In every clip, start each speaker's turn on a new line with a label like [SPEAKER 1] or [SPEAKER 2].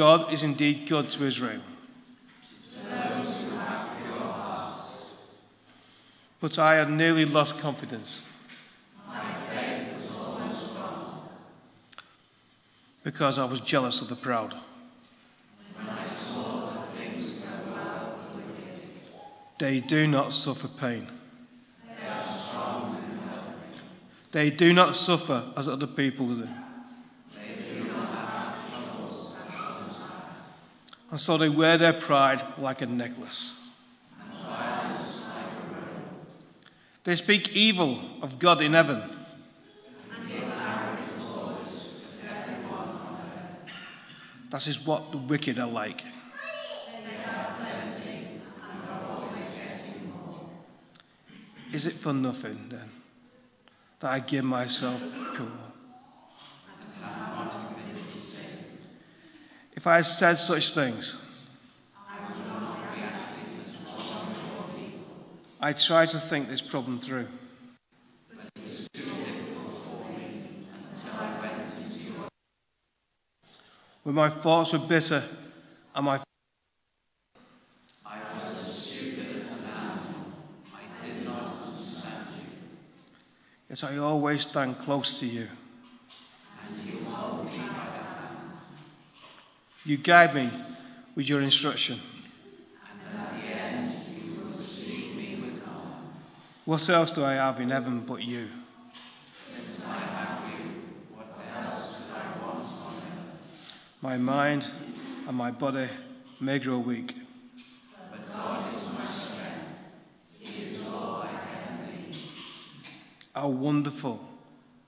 [SPEAKER 1] God is indeed good to Israel. But I had nearly lost confidence. My faith was almost gone because I was jealous of the proud. They do not suffer pain. They do not suffer as other people do. And so they wear their pride like a necklace. They speak evil of God in heaven. That is what the wicked are like. Is it for nothing then that I give myself go? If I said such things, I try to think this problem through. When my thoughts were bitter and my
[SPEAKER 2] I was as stupid as an animal. I did not understand you.
[SPEAKER 1] Yet I always stand close to you. You guide me with your instruction. What else do I have in heaven but you?
[SPEAKER 3] Since I have you, what else could I want on earth?
[SPEAKER 1] My mind and my body may grow weak.
[SPEAKER 3] But God is my strength. He is all I ever need.
[SPEAKER 1] How wonderful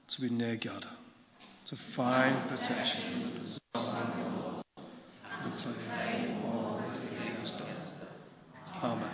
[SPEAKER 1] to be near God, to find protection. Amen.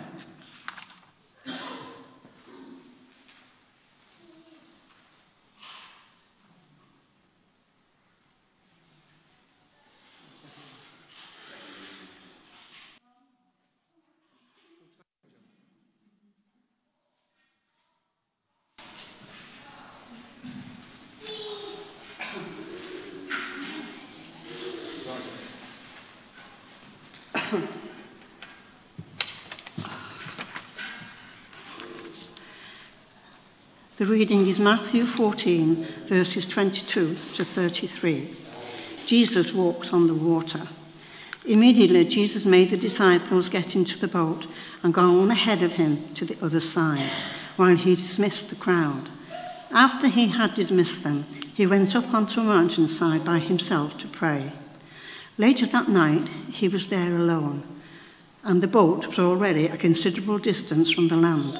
[SPEAKER 4] The reading is Matthew 14, verses 22 to 33. Jesus walks on the water. Immediately, Jesus made the disciples get into the boat and go on ahead of him to the other side, while he dismissed the crowd. After he had dismissed them, he went up onto a mountainside by himself to pray. Later that night, he was there alone, and the boat was already a considerable distance from the land,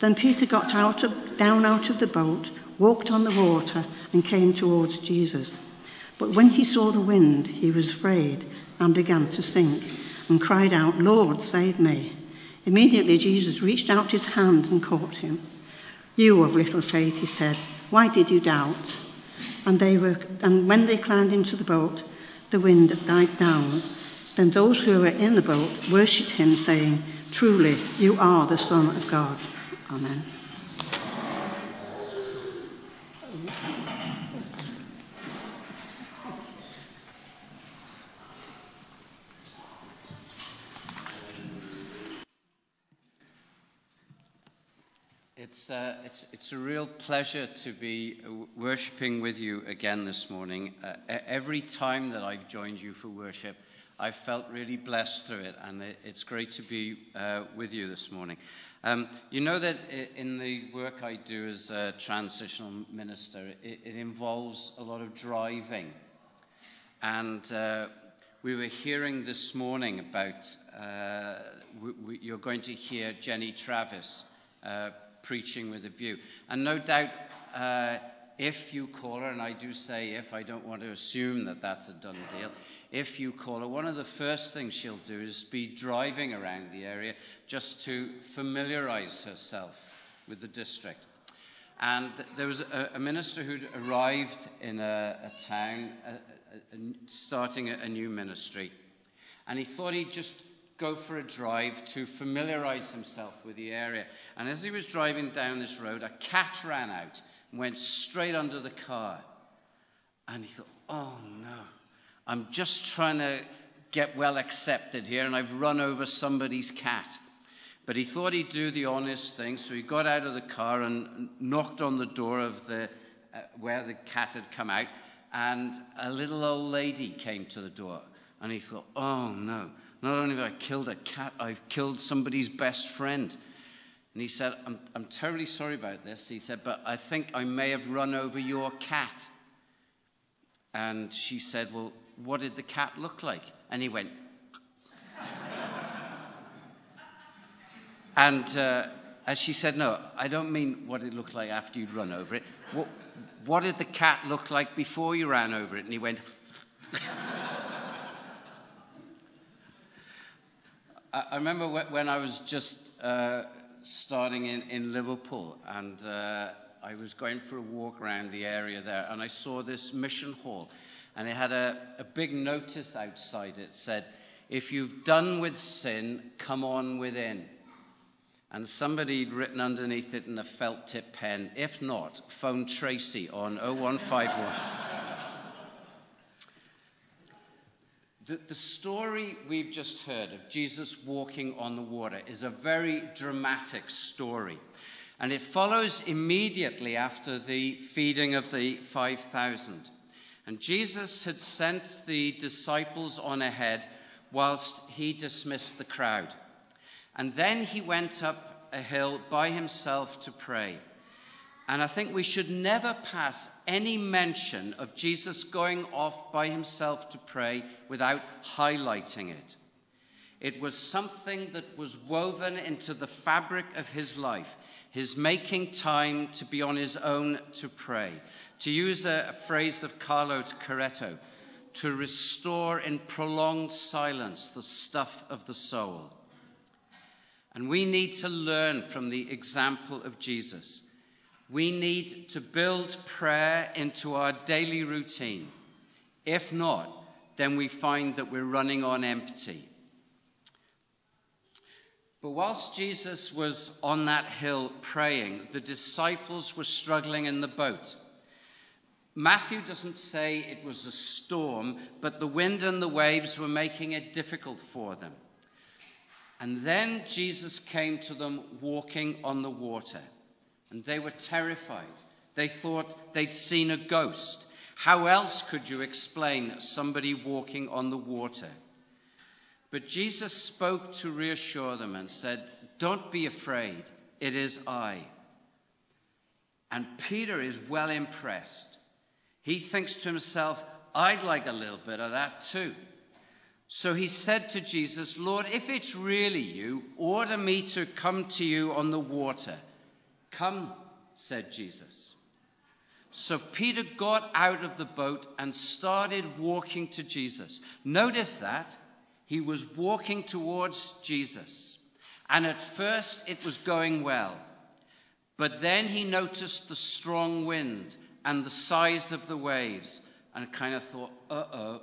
[SPEAKER 4] Then Peter got out of, down out of the boat, walked on the water, and came towards Jesus. But when he saw the wind, he was afraid and began to sink, and cried out, Lord, save me. Immediately Jesus reached out his hand and caught him. You of little faith, he said, why did you doubt? And, they were, and when they climbed into the boat, the wind died down. Then those who were in the boat worshipped him, saying, Truly, you are the Son of God. Amen.
[SPEAKER 2] It's, uh, it's, it's a real pleasure to be uh, worshipping with you again this morning. Uh, every time that I've joined you for worship, I've felt really blessed through it, and it, it's great to be uh, with you this morning. Um, you know that in the work I do as a transitional minister, it, it involves a lot of driving. And uh, we were hearing this morning about, uh, we, we, you're going to hear Jenny Travis uh, preaching with a view. And no doubt uh, if you call her, and I do say if, I don't want to assume that that's a done deal. If you call her, one of the first things she'll do is be driving around the area just to familiarize herself with the district. And there was a, a minister who'd arrived in a, a town, a, starting a new ministry. And he thought he'd just go for a drive to familiarize himself with the area. And as he was driving down this road, a cat ran out and went straight under the car. And he thought, oh no, I'm just trying to get well accepted here, and I've run over somebody's cat. But he thought he'd do the honest thing, so he got out of the car and knocked on the door of the, uh, where the cat had come out, and a little old lady came to the door. And he thought, oh no, not only have I killed a cat, I've killed somebody's best friend. And he said, I'm, I'm terribly sorry about this. He said, but I think I may have run over your cat. And she said, Well, what did the cat look like? And he went, And uh, as she said, No, I don't mean what it looked like after you'd run over it. What, what did the cat look like before you ran over it? And he went, I remember when I was just uh, starting in, in, Liverpool and uh, I was going for a walk around the area there and I saw this mission hall and it had a, a big notice outside. It said, If you've done with sin, come on within. And somebody had written underneath it in a felt tip pen, If not, phone Tracy on 0151. The, the story we've just heard of Jesus walking on the water is a very dramatic story. And it follows immediately after the feeding of the 5,000. And Jesus had sent the disciples on ahead whilst he dismissed the crowd. And then he went up a hill by himself to pray. And I think we should never pass any mention of Jesus going off by himself to pray without highlighting it. It was something that was woven into the fabric of his life, his making time to be on his own to pray. To use a, a phrase of Carlo Carretto, to restore in prolonged silence the stuff of the soul. And we need to learn from the example of Jesus we need to build prayer into our daily routine. If not, then we find that we're running on empty. But whilst Jesus was on that hill praying, the disciples were struggling in the boat. Matthew doesn't say it was a storm, but the wind and the waves were making it difficult for them. And then Jesus came to them walking on the water and they were terrified. They thought they'd seen a ghost. How else could you explain somebody walking on the water? But Jesus spoke to reassure them and said, Don't be afraid, it is I. And Peter is well impressed. He thinks to himself, I'd like a little bit of that too. So he said to Jesus, Lord, if it's really you, order me to come to you on the water. Come, said Jesus. So Peter got out of the boat and started walking to Jesus. Notice that he was walking towards Jesus. And at first it was going well. But then he noticed the strong wind and the size of the waves and kind of thought, uh oh,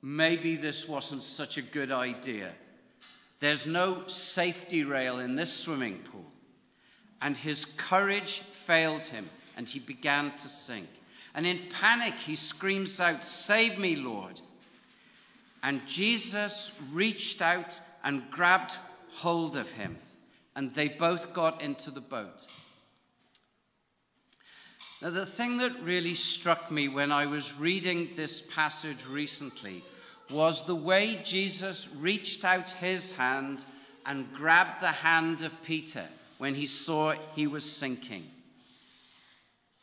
[SPEAKER 2] maybe this wasn't such a good idea. There's no safety rail in this swimming pool and his courage failed him, and he began to sink. And in panic, he screams out, Save me, Lord. And Jesus reached out and grabbed hold of him, and they both got into the boat. Now, the thing that really struck me when I was reading this passage recently was the way Jesus reached out his hand and grabbed the hand of Peter when he saw he was sinking.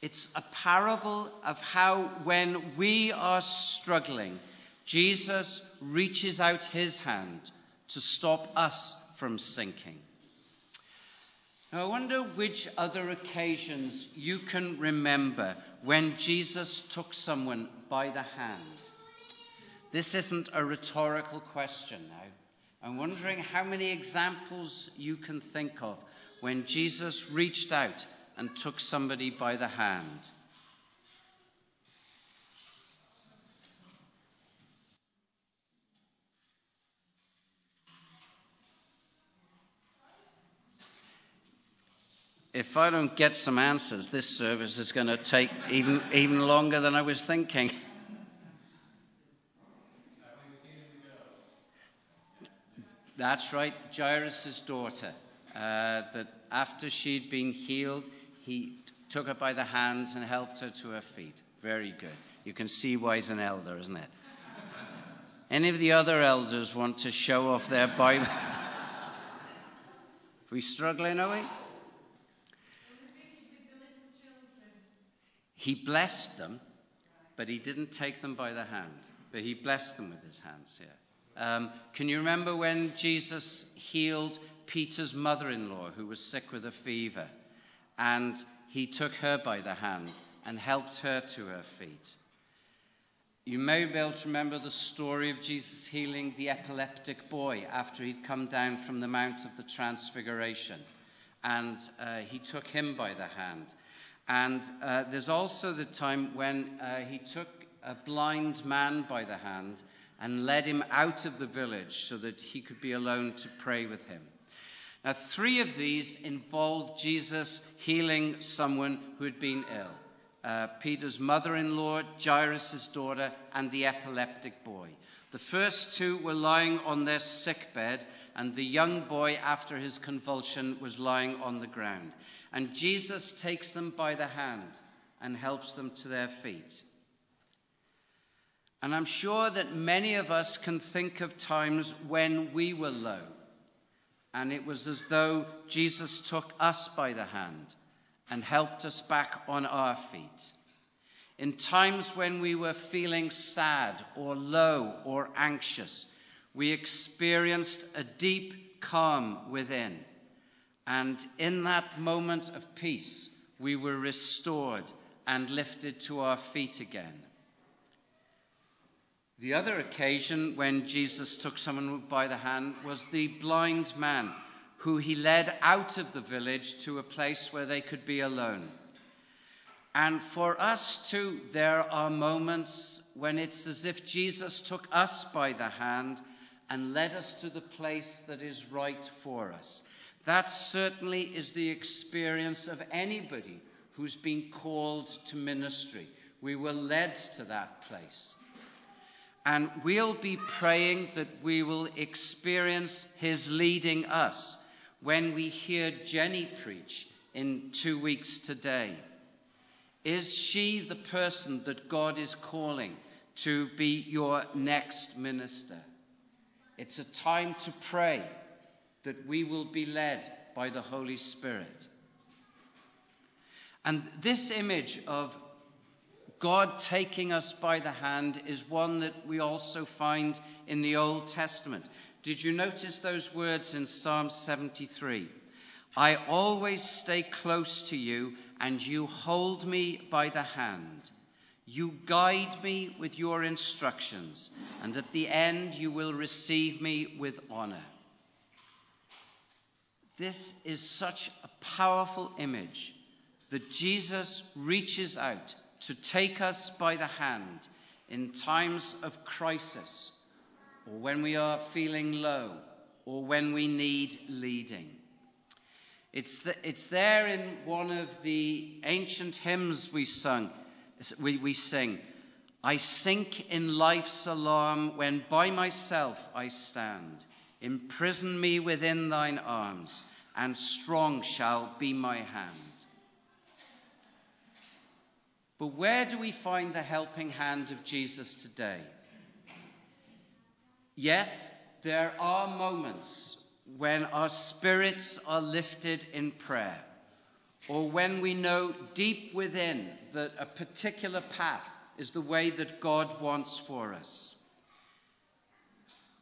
[SPEAKER 2] It's a parable of how, when we are struggling, Jesus reaches out his hand to stop us from sinking. Now, I wonder which other occasions you can remember when Jesus took someone by the hand. This isn't a rhetorical question now. I'm wondering how many examples you can think of when Jesus reached out and took somebody by the hand. If I don't get some answers, this service is going to take even, even longer than I was thinking. That's right, Jairus' daughter. Uh, that after she'd been healed, he took her by the hands and helped her to her feet. Very good. You can see why he's an elder, isn't it? Any of the other elders want to show off their Bible? we struggling, are we? He blessed them, but he didn't take them by the hand, but he blessed them with his hands here. Um, can you remember when Jesus healed Peter's mother in law who was sick with a fever? And he took her by the hand and helped her to her feet. You may be able to remember the story of Jesus healing the epileptic boy after he'd come down from the Mount of the Transfiguration. And uh, he took him by the hand and uh, there's also the time when uh, he took a blind man by the hand and led him out of the village so that he could be alone to pray with him. Now, three of these involved Jesus healing someone who had been ill uh, Peter's mother in law, Jairus' daughter, and the epileptic boy. The first two were lying on their sick bed, and the young boy, after his convulsion, was lying on the ground. And Jesus takes them by the hand and helps them to their feet. And I'm sure that many of us can think of times when we were low, and it was as though Jesus took us by the hand and helped us back on our feet. In times when we were feeling sad or low or anxious, we experienced a deep calm within and in that moment of peace, we were restored and lifted to our feet again. The other occasion when Jesus took someone by the hand was the blind man who he led out of the village to a place where they could be alone. And for us too, there are moments when it's as if Jesus took us by the hand and led us to the place that is right for us. That certainly is the experience of anybody who's been called to ministry. We were led to that place. And we'll be praying that we will experience his leading us when we hear Jenny preach in two weeks today. Is she the person that God is calling to be your next minister? It's a time to pray that we will be led by the Holy Spirit. And this image of God taking us by the hand is one that we also find in the Old Testament. Did you notice those words in Psalm 73? I always stay close to you, and you hold me by the hand. You guide me with your instructions, and at the end you will receive me with honor. This is such a powerful image that Jesus reaches out to take us by the hand in times of crisis, or when we are feeling low, or when we need leading. It's, the, it's there in one of the ancient hymns we sung, we, we sing. I sink in life's alarm when by myself I stand. Imprison me within thine arms, and strong shall be my hand. But where do we find the helping hand of Jesus today? Yes, there are moments when our spirits are lifted in prayer, or when we know deep within that a particular path is the way that God wants for us.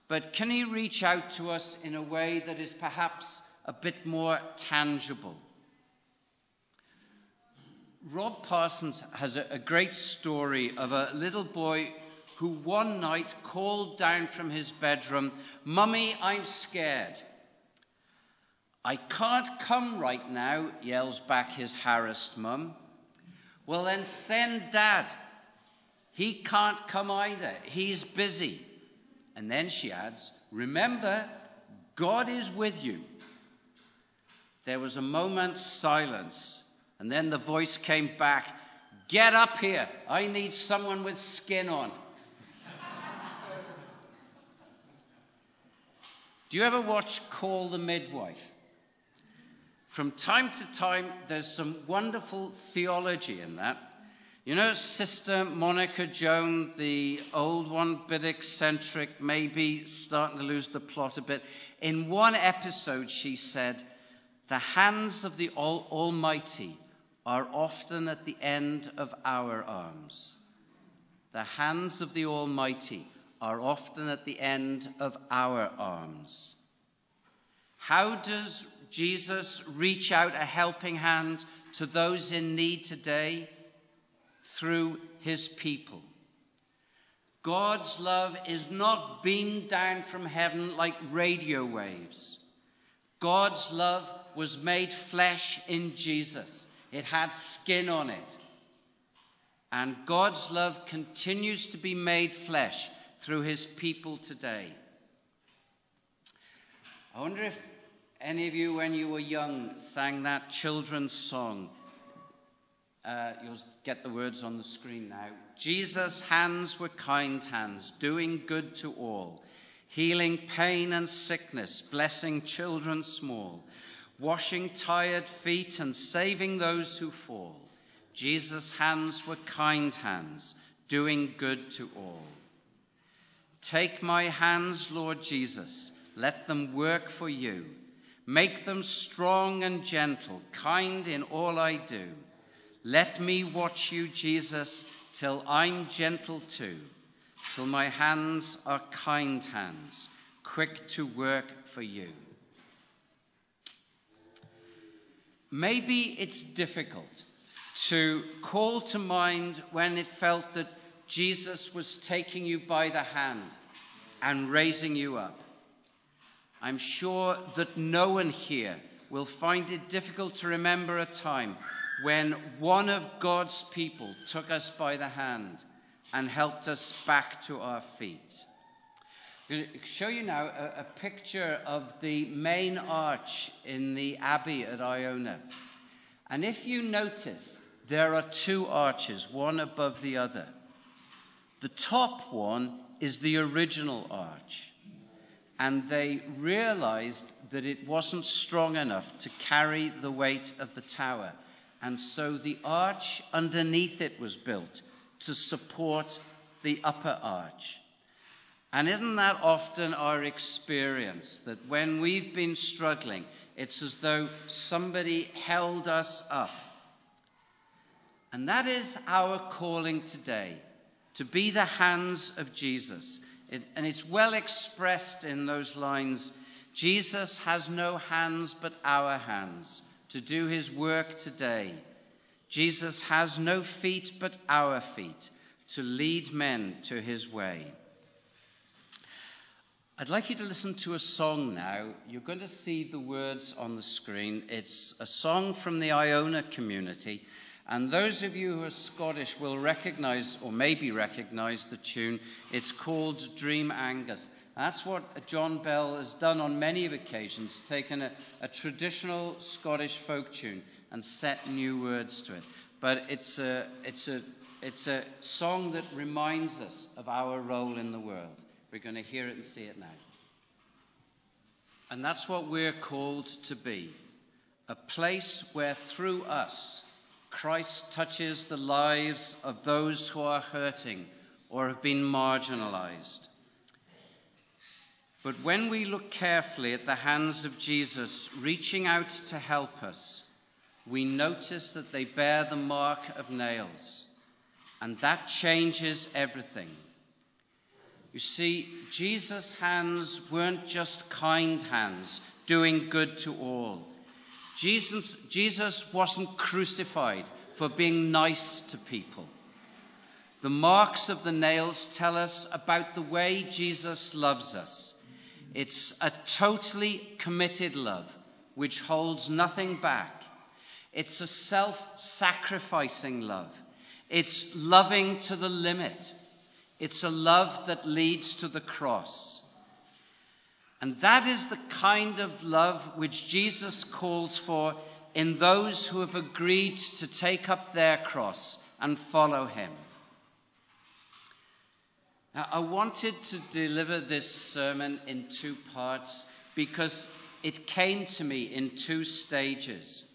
[SPEAKER 2] But can He reach out to us in a way that is perhaps a bit more tangible. Rob Parsons has a, a great story of a little boy who one night called down from his bedroom, Mummy, I'm scared. I can't come right now, yells back his harassed mum. Well, then send dad. He can't come either. He's busy. And then she adds, Remember, God is with you. There was a moment's silence, and then the voice came back Get up here. I need someone with skin on. Do you ever watch Call the Midwife? From time to time, there's some wonderful theology in that. You know, Sister Monica Joan, the old one, bit eccentric, maybe starting to lose the plot a bit. In one episode, she said, The hands of the Almighty are often at the end of our arms. The hands of the Almighty are often at the end of our arms. How does Jesus reach out a helping hand to those in need today? Through his people. God's love is not beamed down from heaven like radio waves. God's love was made flesh in Jesus, it had skin on it. And God's love continues to be made flesh through his people today. I wonder if any of you, when you were young, sang that children's song? Uh, you'll get the words on the screen now. Jesus' hands were kind hands, doing good to all, healing pain and sickness, blessing children small, washing tired feet and saving those who fall. Jesus' hands were kind hands, doing good to all. Take my hands, Lord Jesus, let them work for you. Make them strong and gentle, kind in all I do. Let me watch you, Jesus, till I'm gentle too, till my hands are kind hands, quick to work for you. Maybe it's difficult to call to mind when it felt that Jesus was taking you by the hand and raising you up. I'm sure that no one here will find it difficult to remember a time when one of God's people took us by the hand and helped us back to our feet. I'm going to show you now a, a picture of the main arch in the Abbey at Iona. And if you notice, there are two arches, one above the other. The top one is the original arch and they realized that it wasn't strong enough to carry the weight of the tower. And so the arch underneath it was built to support the upper arch. And isn't that often our experience that when we've been struggling, it's as though somebody held us up? And that is our calling today to be the hands of Jesus it, and it's well expressed in those lines Jesus has no hands but our hands to do his work today. Jesus has no feet but our feet to lead men to his way. I'd like you to listen to a song now. You're going to see the words on the screen. It's a song from the Iona community. And those of you who are Scottish will recognize, or maybe recognize, the tune. It's called Dream Angus. That's what John Bell has done on many occasions, taken a, a traditional Scottish folk tune and set new words to it. But it's a, it's, a, it's a song that reminds us of our role in the world. We're going to hear it and see it now. And that's what we're called to be a place where through us, Christ touches the lives of those who are hurting or have been marginalized. But when we look carefully at the hands of Jesus reaching out to help us, we notice that they bear the mark of nails, and that changes everything. You see, Jesus' hands weren't just kind hands doing good to all. Jesus, Jesus wasn't crucified for being nice to people. The marks of the nails tell us about the way Jesus loves us. It's a totally committed love which holds nothing back. It's a self sacrificing love. It's loving to the limit. It's a love that leads to the cross. And that is the kind of love which Jesus calls for in those who have agreed to take up their cross and follow him. Now, I wanted to deliver this sermon in two parts because it came to me in two stages.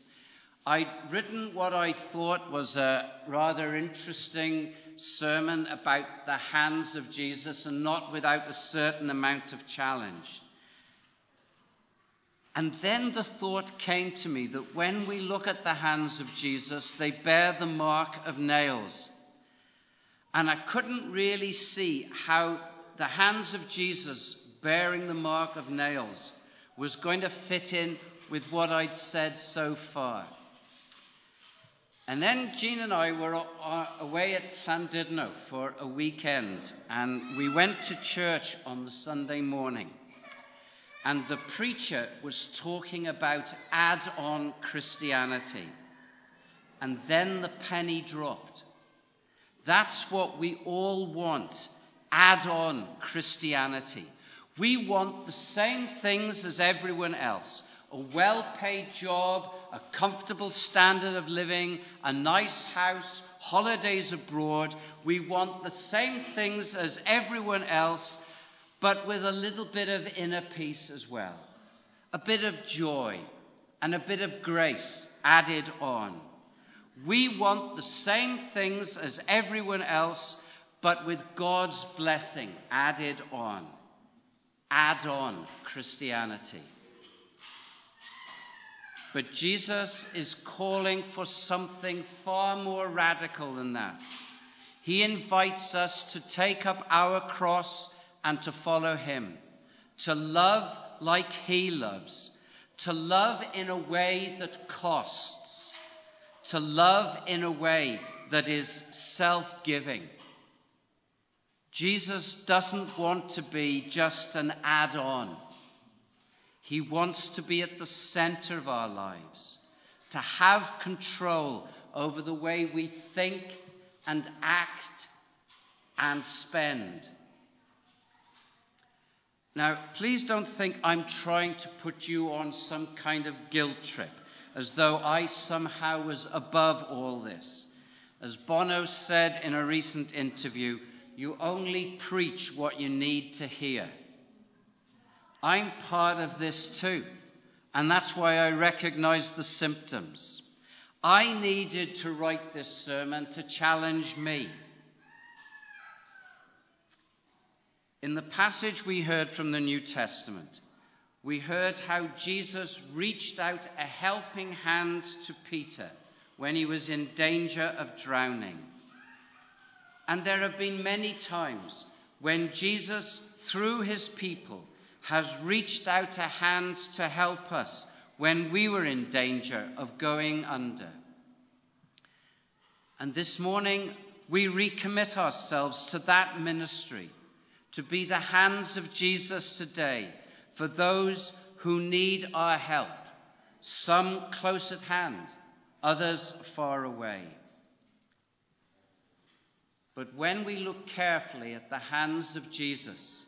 [SPEAKER 2] I'd written what I thought was a rather interesting sermon about the hands of Jesus and not without a certain amount of challenge. And then the thought came to me that when we look at the hands of Jesus, they bear the mark of nails. And I couldn't really see how the hands of Jesus bearing the mark of nails was going to fit in with what I'd said so far. And then Jean and I were away at Llandudno for a weekend, and we went to church on the Sunday morning. And the preacher was talking about add on Christianity. And then the penny dropped. That's what we all want add on Christianity. We want the same things as everyone else a well paid job, a comfortable standard of living, a nice house, holidays abroad. We want the same things as everyone else, but with a little bit of inner peace as well, a bit of joy, and a bit of grace added on. We want the same things as everyone else, but with God's blessing added on. Add on Christianity. But Jesus is calling for something far more radical than that. He invites us to take up our cross and to follow him, to love like he loves, to love in a way that costs, to love in a way that is self giving. Jesus doesn't want to be just an add on. He wants to be at the center of our lives, to have control over the way we think and act and spend. Now, please don't think I'm trying to put you on some kind of guilt trip, as though I somehow was above all this. As Bono said in a recent interview, you only preach what you need to hear. I'm part of this too. And that's why I recognize the symptoms. I needed to write this sermon to challenge me. In the passage we heard from the New Testament, we heard how Jesus reached out a helping hand to Peter when he was in danger of drowning. And there have been many times when Jesus, through his people, has reached out a hand to help us when we were in danger of going under. And this morning, we recommit ourselves to that ministry, to be the hands of Jesus today for those who need our help, some close at hand, others far away. But when we look carefully at the hands of Jesus,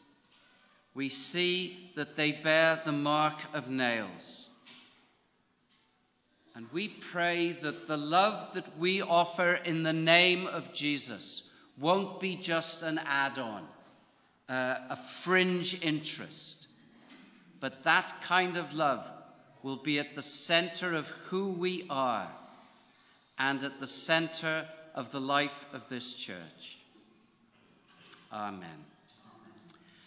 [SPEAKER 2] we see that they bear the mark of nails. And we pray that the love that we offer in the name of Jesus won't be just an add on, uh, a fringe interest, but that kind of love will be at the center of who we are and at the center of the life of this church. Amen.